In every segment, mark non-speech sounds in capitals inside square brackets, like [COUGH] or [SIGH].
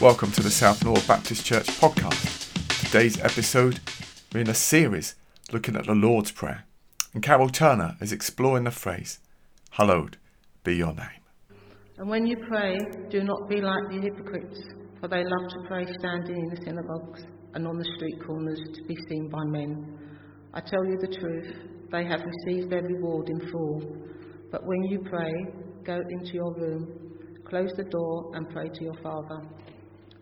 Welcome to the South North Baptist Church podcast. Today's episode, we're in a series looking at the Lord's Prayer, and Carol Turner is exploring the phrase, Hallowed be your name. And when you pray, do not be like the hypocrites, for they love to pray standing in the synagogues and on the street corners to be seen by men. I tell you the truth, they have received their reward in full. But when you pray, go into your room, close the door, and pray to your Father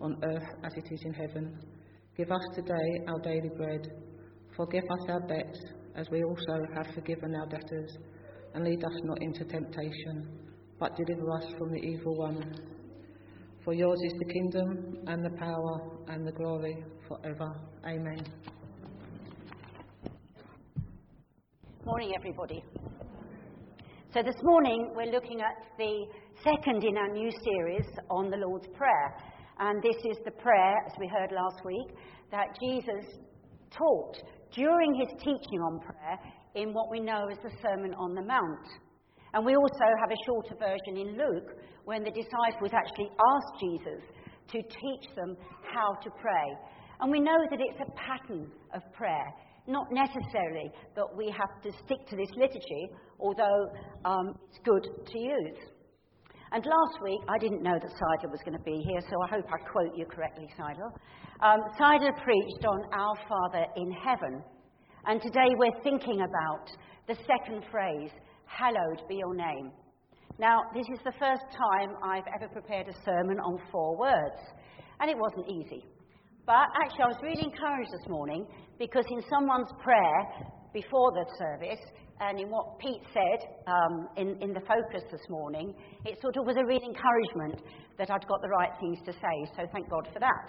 on earth as it is in heaven. Give us today our daily bread. Forgive us our debts, as we also have forgiven our debtors. And lead us not into temptation, but deliver us from the evil one. For yours is the kingdom, and the power, and the glory, forever. Amen. Morning, everybody. So, this morning we're looking at the second in our new series on the Lord's Prayer. And this is the prayer, as we heard last week, that Jesus taught during his teaching on prayer in what we know as the Sermon on the Mount. And we also have a shorter version in Luke when the disciples actually asked Jesus to teach them how to pray. And we know that it's a pattern of prayer, not necessarily that we have to stick to this liturgy, although um, it's good to use. And last week, I didn't know that Seidel was going to be here, so I hope I quote you correctly, Seidel. Um, preached on Our Father in Heaven. And today we're thinking about the second phrase, Hallowed be your name. Now, this is the first time I've ever prepared a sermon on four words, and it wasn't easy. But actually, I was really encouraged this morning because in someone's prayer before the service, and in what Pete said um, in, in the focus this morning, it sort of was a real encouragement that I'd got the right things to say, so thank God for that.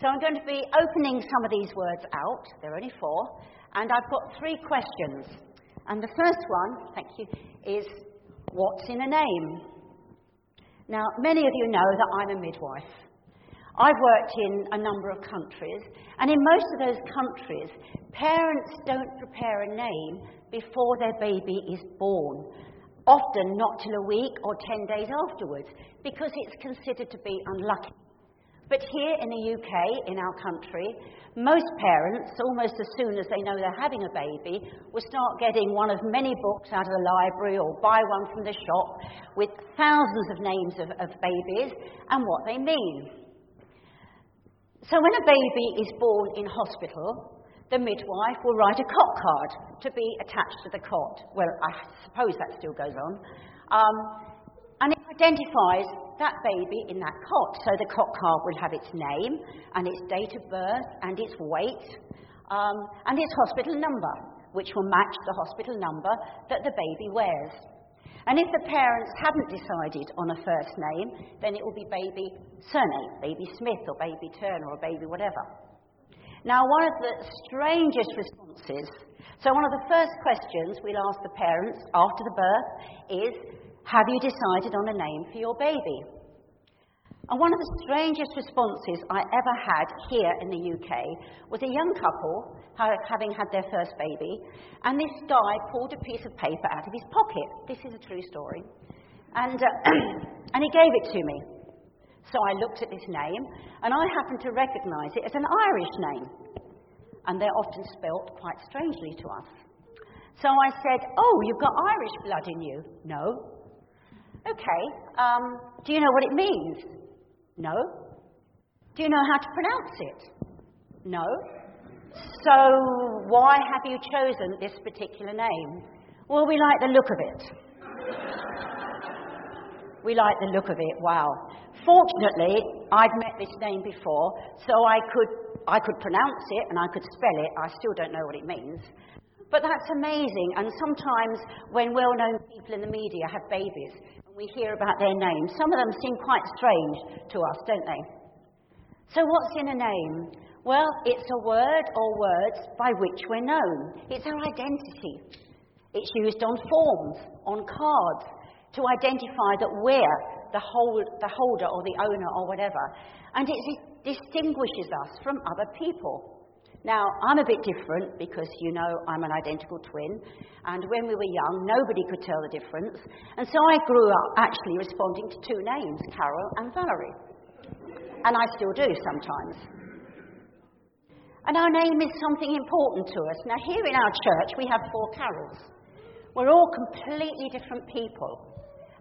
So I'm going to be opening some of these words out, there are only four, and I've got three questions. And the first one, thank you, is what's in a name? Now, many of you know that I'm a midwife. I've worked in a number of countries, and in most of those countries, parents don't prepare a name before their baby is born. Often not till a week or 10 days afterwards, because it's considered to be unlucky. But here in the UK, in our country, most parents, almost as soon as they know they're having a baby, will start getting one of many books out of the library or buy one from the shop with thousands of names of, of babies and what they mean. So when a baby is born in hospital, the midwife will write a cot card to be attached to the cot. Well, I suppose that still goes on. Um, and it identifies that baby in that cot. So the cot card will have its name and its date of birth and its weight um, and its hospital number, which will match the hospital number that the baby wears. And if the parents haven't decided on a first name, then it will be baby surname, baby Smith or baby Turner or baby whatever. Now, one of the strangest responses, so one of the first questions we'll ask the parents after the birth is, have you decided on a name for your baby? And one of the strangest responses I ever had here in the UK was a young couple having had their first baby, and this guy pulled a piece of paper out of his pocket. This is a true story. And, uh, [CLEARS THROAT] and he gave it to me. So I looked at this name, and I happened to recognize it as an Irish name. And they're often spelt quite strangely to us. So I said, Oh, you've got Irish blood in you? No. Okay, um, do you know what it means? No. Do you know how to pronounce it? No. So, why have you chosen this particular name? Well, we like the look of it. [LAUGHS] we like the look of it, wow. Fortunately, I'd met this name before, so I could, I could pronounce it and I could spell it. I still don't know what it means. But that's amazing, and sometimes when well known people in the media have babies, we hear about their names. Some of them seem quite strange to us, don't they? So, what's in a name? Well, it's a word or words by which we're known. It's our identity. It's used on forms, on cards, to identify that we're the, hold, the holder or the owner or whatever. And it distinguishes us from other people. Now, I'm a bit different because you know I'm an identical twin, and when we were young, nobody could tell the difference. And so I grew up actually responding to two names, Carol and Valerie. And I still do sometimes. And our name is something important to us. Now, here in our church, we have four Carols. We're all completely different people.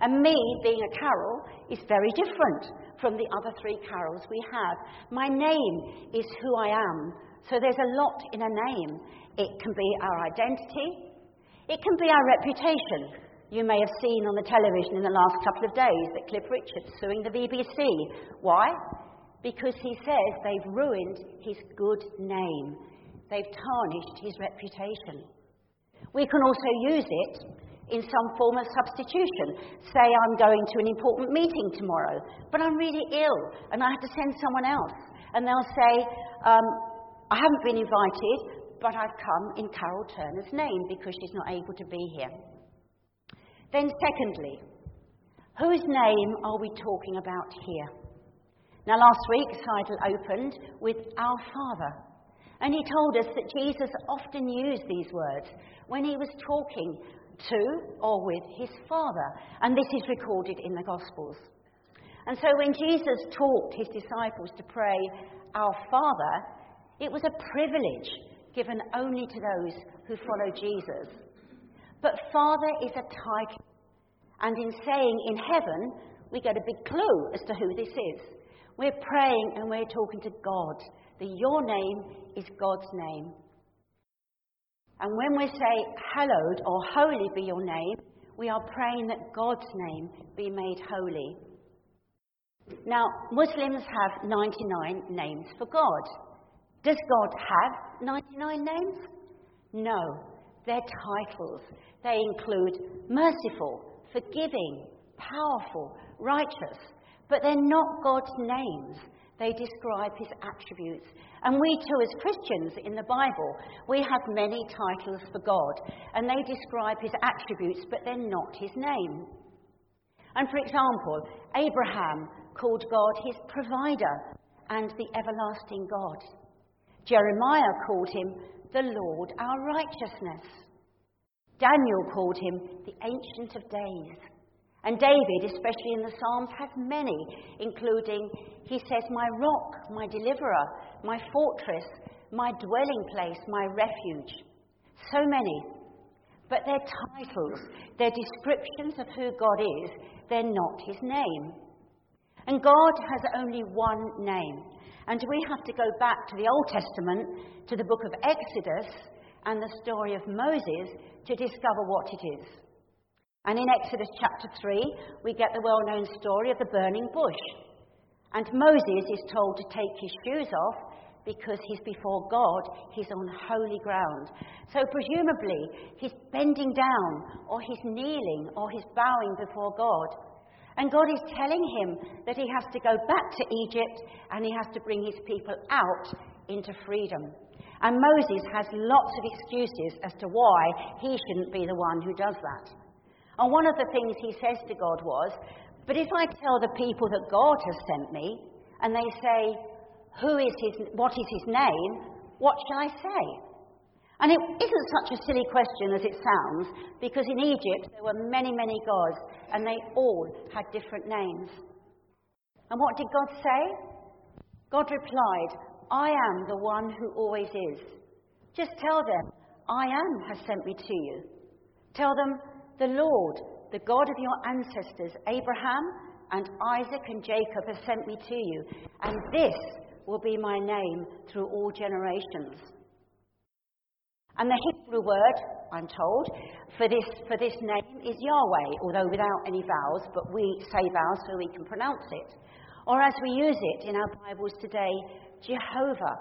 And me, being a Carol, is very different from the other three Carols we have. My name is who I am. So there's a lot in a name. It can be our identity, it can be our reputation. You may have seen on the television in the last couple of days that Cliff Richard's suing the BBC. Why? Because he says they've ruined his good name. They've tarnished his reputation. We can also use it in some form of substitution. Say I'm going to an important meeting tomorrow, but I'm really ill and I have to send someone else. And they'll say, um, I haven't been invited, but I've come in Carol Turner's name because she's not able to be here. Then, secondly, whose name are we talking about here? Now, last week, Seidel opened with Our Father. And he told us that Jesus often used these words when he was talking to or with his Father. And this is recorded in the Gospels. And so when Jesus taught his disciples to pray, Our Father, it was a privilege given only to those who follow Jesus. But Father is a title. And in saying in heaven, we get a big clue as to who this is. We're praying and we're talking to God. That your name is God's name. And when we say, Hallowed or Holy be your name, we are praying that God's name be made holy. Now, Muslims have 99 names for God. Does God have 99 names? No. They're titles. They include merciful, forgiving, powerful, righteous. But they're not God's names. They describe his attributes. And we too, as Christians in the Bible, we have many titles for God. And they describe his attributes, but they're not his name. And for example, Abraham called God his provider and the everlasting God. Jeremiah called him the Lord our righteousness. Daniel called him the Ancient of Days. And David, especially in the Psalms, has many, including, he says, my rock, my deliverer, my fortress, my dwelling place, my refuge. So many. But their titles, their descriptions of who God is, they're not his name. And God has only one name. And we have to go back to the Old Testament, to the book of Exodus, and the story of Moses to discover what it is. And in Exodus chapter 3, we get the well known story of the burning bush. And Moses is told to take his shoes off because he's before God, he's on holy ground. So, presumably, he's bending down, or he's kneeling, or he's bowing before God. And God is telling him that he has to go back to Egypt and he has to bring his people out into freedom. And Moses has lots of excuses as to why he shouldn't be the one who does that. And one of the things he says to God was, But if I tell the people that God has sent me, and they say, Who is his, what is his name? What shall I say? And it isn't such a silly question as it sounds, because in Egypt there were many, many gods, and they all had different names. And what did God say? God replied, I am the one who always is. Just tell them, I am has sent me to you. Tell them, the Lord, the God of your ancestors, Abraham and Isaac and Jacob, has sent me to you, and this will be my name through all generations. And the Hebrew word, I'm told, for this, for this name is Yahweh, although without any vowels, but we say vowels so we can pronounce it. Or as we use it in our Bibles today, Jehovah.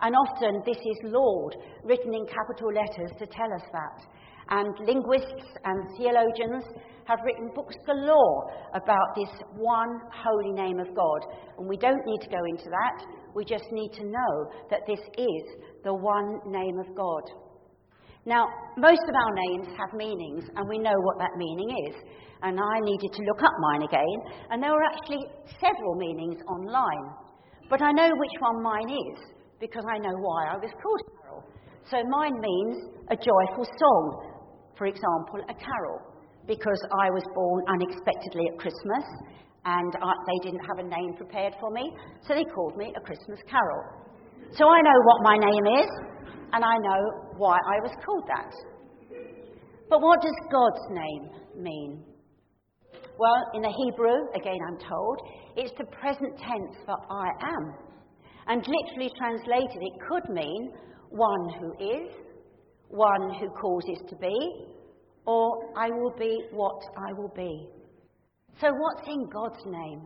And often this is Lord, written in capital letters to tell us that. And linguists and theologians have written books galore about this one holy name of God. And we don't need to go into that. We just need to know that this is the one name of God. Now, most of our names have meanings, and we know what that meaning is. And I needed to look up mine again, and there were actually several meanings online. But I know which one mine is, because I know why I was called Carol. So mine means a joyful song, for example, a carol, because I was born unexpectedly at Christmas, and I, they didn't have a name prepared for me, so they called me a Christmas carol. So I know what my name is, and I know why I was called that. But what does God's name mean? Well, in the Hebrew, again I'm told, it's the present tense for I am. And literally translated, it could mean one who is, one who causes to be, or I will be what I will be. So, what's in God's name?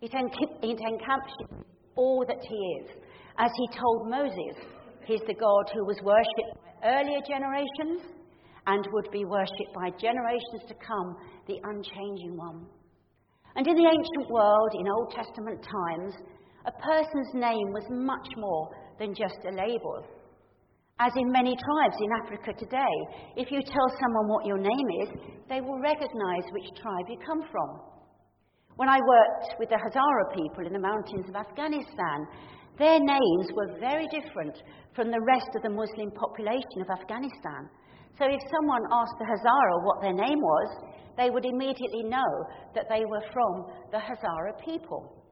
It, it encapsulates all that He is. As He told Moses, He's the God who was worshipped by earlier generations and would be worshipped by generations to come, the unchanging one. And in the ancient world, in Old Testament times, a person's name was much more than just a label. As in many tribes in Africa today, if you tell someone what your name is, they will recognize which tribe you come from. When I worked with the Hazara people in the mountains of Afghanistan, their names were very different from the rest of the Muslim population of Afghanistan. So if someone asked the Hazara what their name was, they would immediately know that they were from the Hazara people.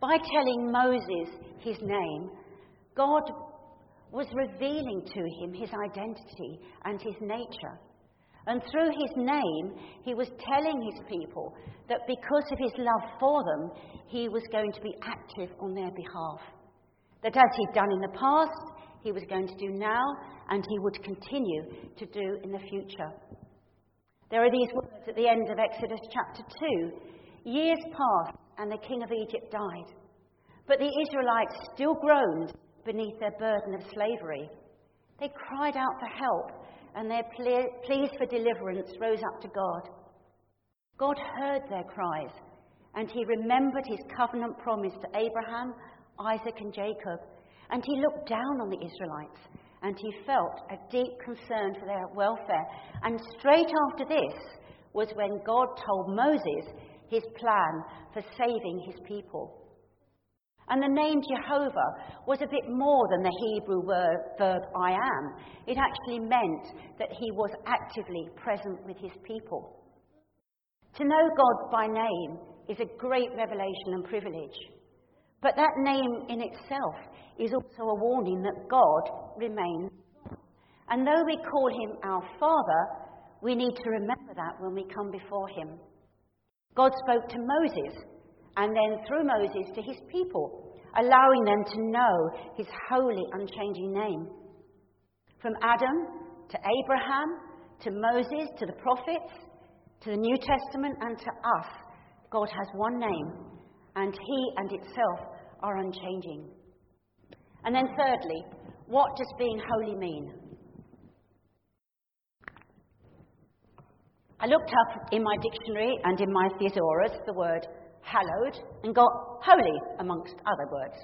By telling Moses his name, God was revealing to him his identity and his nature. And through his name, he was telling his people that because of his love for them, he was going to be active on their behalf. That as he'd done in the past, he was going to do now, and he would continue to do in the future. There are these words at the end of Exodus chapter 2 Years passed, and the king of Egypt died. But the Israelites still groaned beneath their burden of slavery. They cried out for help, and their pleas for deliverance rose up to God. God heard their cries, and he remembered his covenant promise to Abraham, Isaac, and Jacob, and he looked down on the Israelites, and he felt a deep concern for their welfare. And straight after this was when God told Moses his plan for saving his people. And the name Jehovah was a bit more than the Hebrew word, verb I am. It actually meant that he was actively present with his people. To know God by name is a great revelation and privilege. But that name in itself is also a warning that God remains. And though we call him our Father, we need to remember that when we come before him. God spoke to Moses and then through Moses to his people, allowing them to know his holy, unchanging name. From Adam to Abraham to Moses to the prophets to the New Testament and to us, God has one name, and he and itself are unchanging. And then, thirdly, what does being holy mean? I looked up in my dictionary and in my thesaurus the word hallowed, and got holy, amongst other words.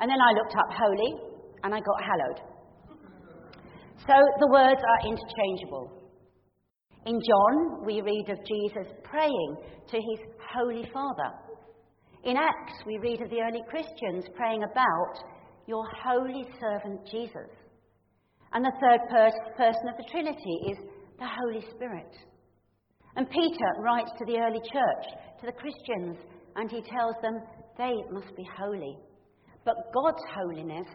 And then I looked up holy, and I got hallowed. So the words are interchangeable. In John, we read of Jesus praying to his Holy Father. In Acts, we read of the early Christians praying about your holy servant Jesus. And the third person of the Trinity is the Holy Spirit. And Peter writes to the early church, to the Christians, and he tells them they must be holy. But God's holiness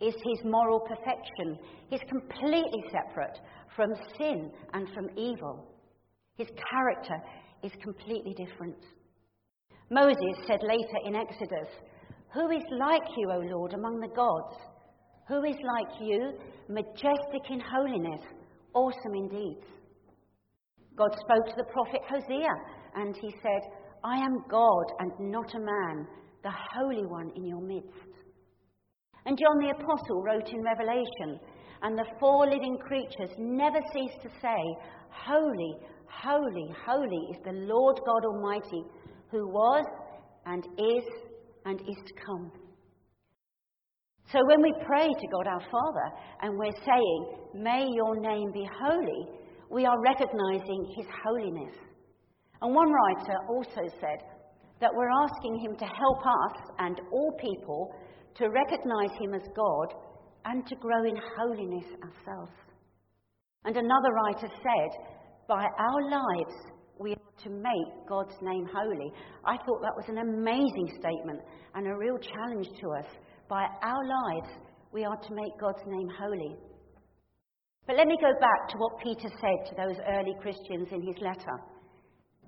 is his moral perfection. He's completely separate from sin and from evil. His character is completely different. Moses said later in Exodus, Who is like you, O Lord, among the gods? Who is like you, majestic in holiness, awesome in deeds? God spoke to the prophet Hosea, and he said, I am God and not a man, the Holy One in your midst. And John the Apostle wrote in Revelation, and the four living creatures never cease to say, Holy, holy, holy is the Lord God Almighty, who was and is and is to come. So when we pray to God our Father and we're saying, May your name be holy, we are recognizing his holiness. And one writer also said that we're asking him to help us and all people to recognize him as God and to grow in holiness ourselves. And another writer said, By our lives we are to make God's name holy. I thought that was an amazing statement and a real challenge to us. By our lives we are to make God's name holy. But let me go back to what Peter said to those early Christians in his letter.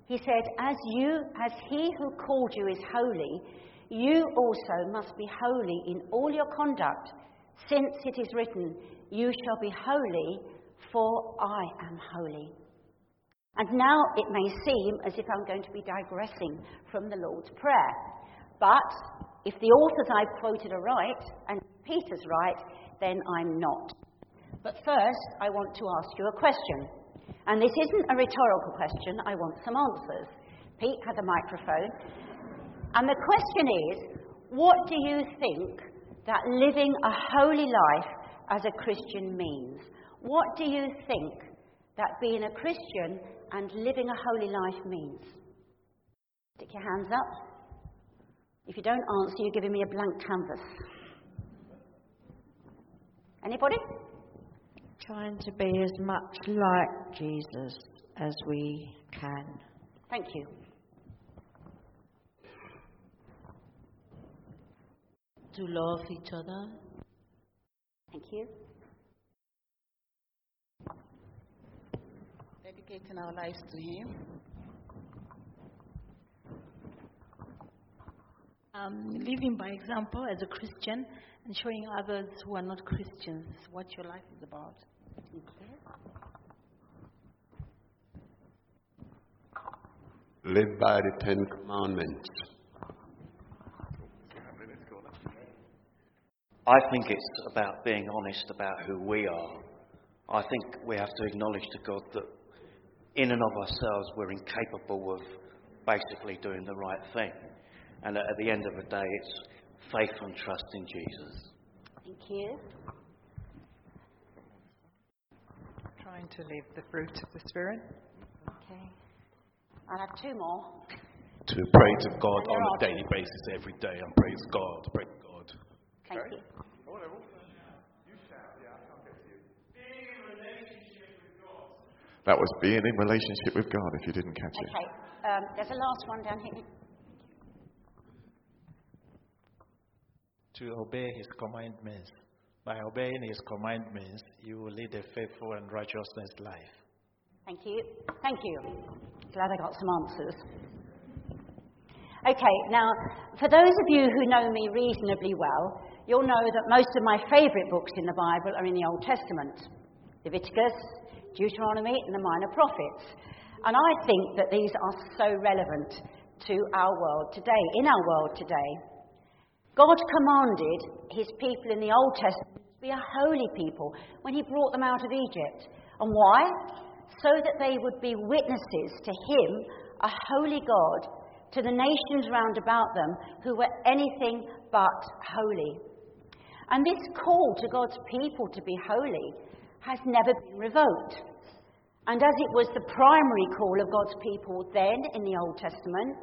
He said, As you, as he who called you is holy, you also must be holy in all your conduct, since it is written, You shall be holy, for I am holy. And now it may seem as if I'm going to be digressing from the Lord's Prayer. But if the authors I've quoted are right, and Peter's right, then I'm not. But first, I want to ask you a question. And this isn't a rhetorical question, I want some answers. Pete has a microphone. And the question is what do you think that living a holy life as a Christian means? What do you think that being a Christian and living a holy life means? Stick your hands up. If you don't answer, you're giving me a blank canvas. Anybody? Trying to be as much like Jesus as we can. Thank you. To love each other. Thank you. Dedicating our lives to Him. Um, living by example as a Christian and showing others who are not Christians what your life is about. Live by the Ten Commandments. I think it's about being honest about who we are. I think we have to acknowledge to God that in and of ourselves we're incapable of basically doing the right thing. And at the end of the day, it's faith and trust in Jesus. Thank you. Trying to live the fruit of the Spirit. Okay. I have two more. To pray to God on a daily basis every day and praise God. Praise God. Thank you. That was being in relationship with God, if you didn't catch it. Okay. Um, there's a last one down here. to obey his commandments. By obeying his commandments, you will lead a faithful and righteousness life. Thank you. Thank you. Glad I got some answers. Okay, now, for those of you who know me reasonably well, you'll know that most of my favourite books in the Bible are in the Old Testament Leviticus, Deuteronomy, and the Minor Prophets. And I think that these are so relevant to our world today, in our world today. God commanded his people in the Old Testament to be a holy people when he brought them out of Egypt. And why? So that they would be witnesses to him, a holy God, to the nations round about them who were anything but holy. And this call to God's people to be holy has never been revoked. And as it was the primary call of God's people then in the Old Testament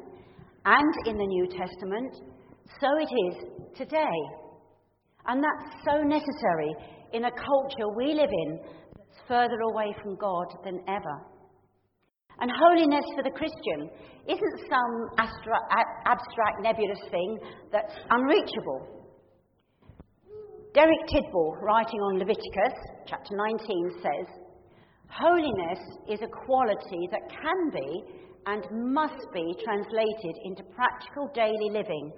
and in the New Testament, so it is today. And that's so necessary in a culture we live in that's further away from God than ever. And holiness for the Christian isn't some astra- abstract, nebulous thing that's unreachable. Derek Tidball, writing on Leviticus chapter 19, says, Holiness is a quality that can be and must be translated into practical daily living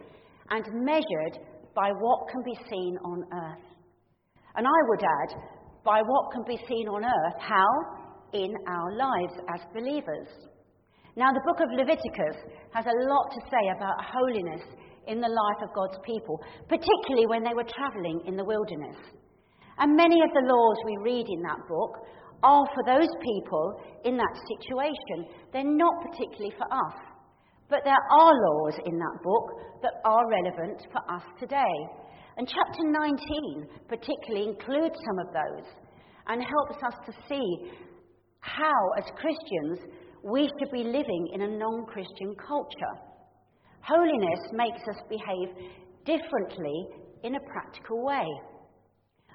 and measured by what can be seen on earth. And I would add, by what can be seen on earth. How? In our lives as believers. Now, the book of Leviticus has a lot to say about holiness in the life of God's people, particularly when they were travelling in the wilderness. And many of the laws we read in that book are for those people in that situation. They're not particularly for us. But there are laws in that book that are relevant for us today. And chapter 19 particularly includes some of those and helps us to see how, as Christians, we should be living in a non Christian culture. Holiness makes us behave differently in a practical way.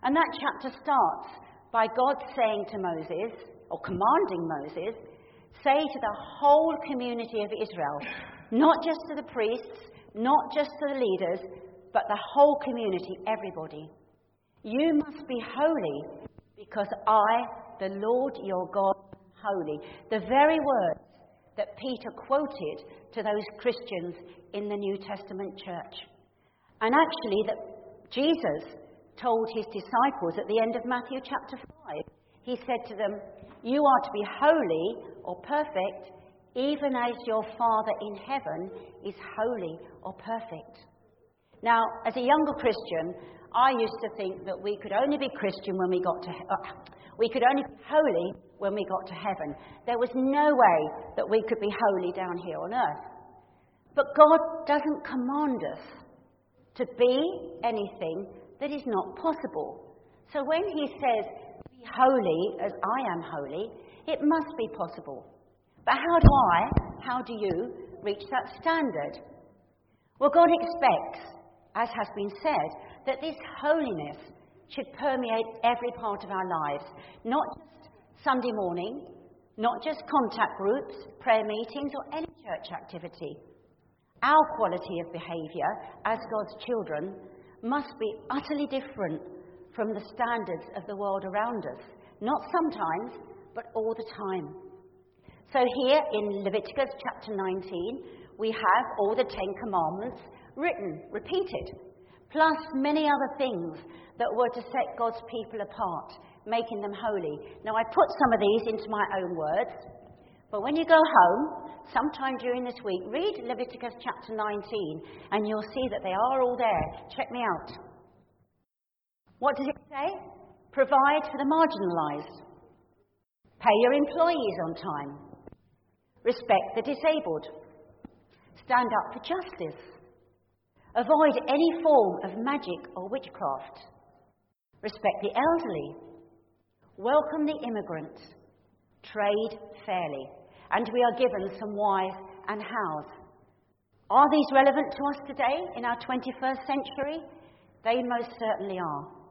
And that chapter starts by God saying to Moses, or commanding Moses, say to the whole community of Israel, not just to the priests, not just to the leaders, but the whole community, everybody. You must be holy because I, the Lord your God, am holy. The very words that Peter quoted to those Christians in the New Testament church. And actually, that Jesus told his disciples at the end of Matthew chapter 5. He said to them, You are to be holy or perfect, even as your Father in heaven is holy or perfect. Now, as a younger Christian, I used to think that we could only be Christian when we got to uh, we could only be holy when we got to heaven. There was no way that we could be holy down here on earth. But God doesn't command us to be anything that is not possible. So when He says, Be holy as I am holy, it must be possible. But how do I, how do you reach that standard? Well, God expects, as has been said, that this holiness should permeate every part of our lives, not just Sunday morning, not just contact groups, prayer meetings, or any church activity. Our quality of behaviour as God's children must be utterly different from the standards of the world around us. Not sometimes, but all the time. So, here in Leviticus chapter 19, we have all the Ten Commandments written, repeated, plus many other things that were to set God's people apart, making them holy. Now, I put some of these into my own words, but when you go home, sometime during this week, read Leviticus chapter 19, and you'll see that they are all there. Check me out. What does it say? Provide for the marginalised. Pay your employees on time. Respect the disabled. Stand up for justice. Avoid any form of magic or witchcraft. Respect the elderly. Welcome the immigrant. Trade fairly. And we are given some whys and hows. Are these relevant to us today in our 21st century? They most certainly are.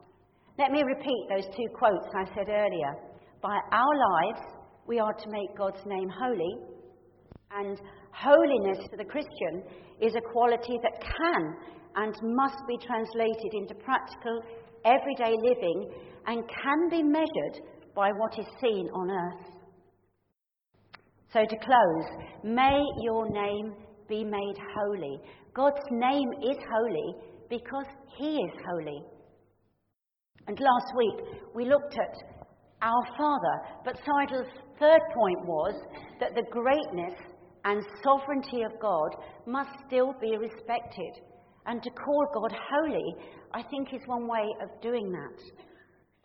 Let me repeat those two quotes I said earlier. By our lives, we are to make God's name holy, and holiness for the Christian is a quality that can and must be translated into practical, everyday living and can be measured by what is seen on earth. So, to close, may your name be made holy. God's name is holy because He is holy. And last week we looked at our Father, but Seidel's third point was that the greatness and sovereignty of God must still be respected. And to call God holy, I think, is one way of doing that.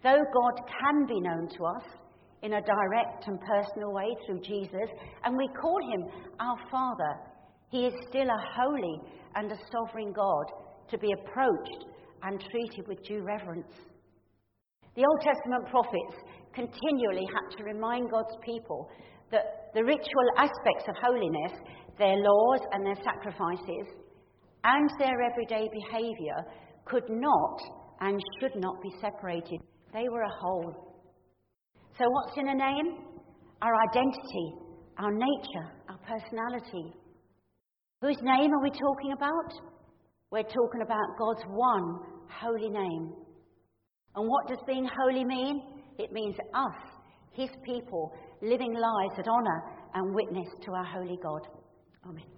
Though God can be known to us in a direct and personal way through Jesus, and we call him our Father, he is still a holy and a sovereign God to be approached and treated with due reverence. The Old Testament prophets continually had to remind God's people that the ritual aspects of holiness, their laws and their sacrifices, and their everyday behaviour could not and should not be separated. They were a whole. So, what's in a name? Our identity, our nature, our personality. Whose name are we talking about? We're talking about God's one holy name. And what does being holy mean? It means us, His people, living lives that honour and witness to our holy God. Amen.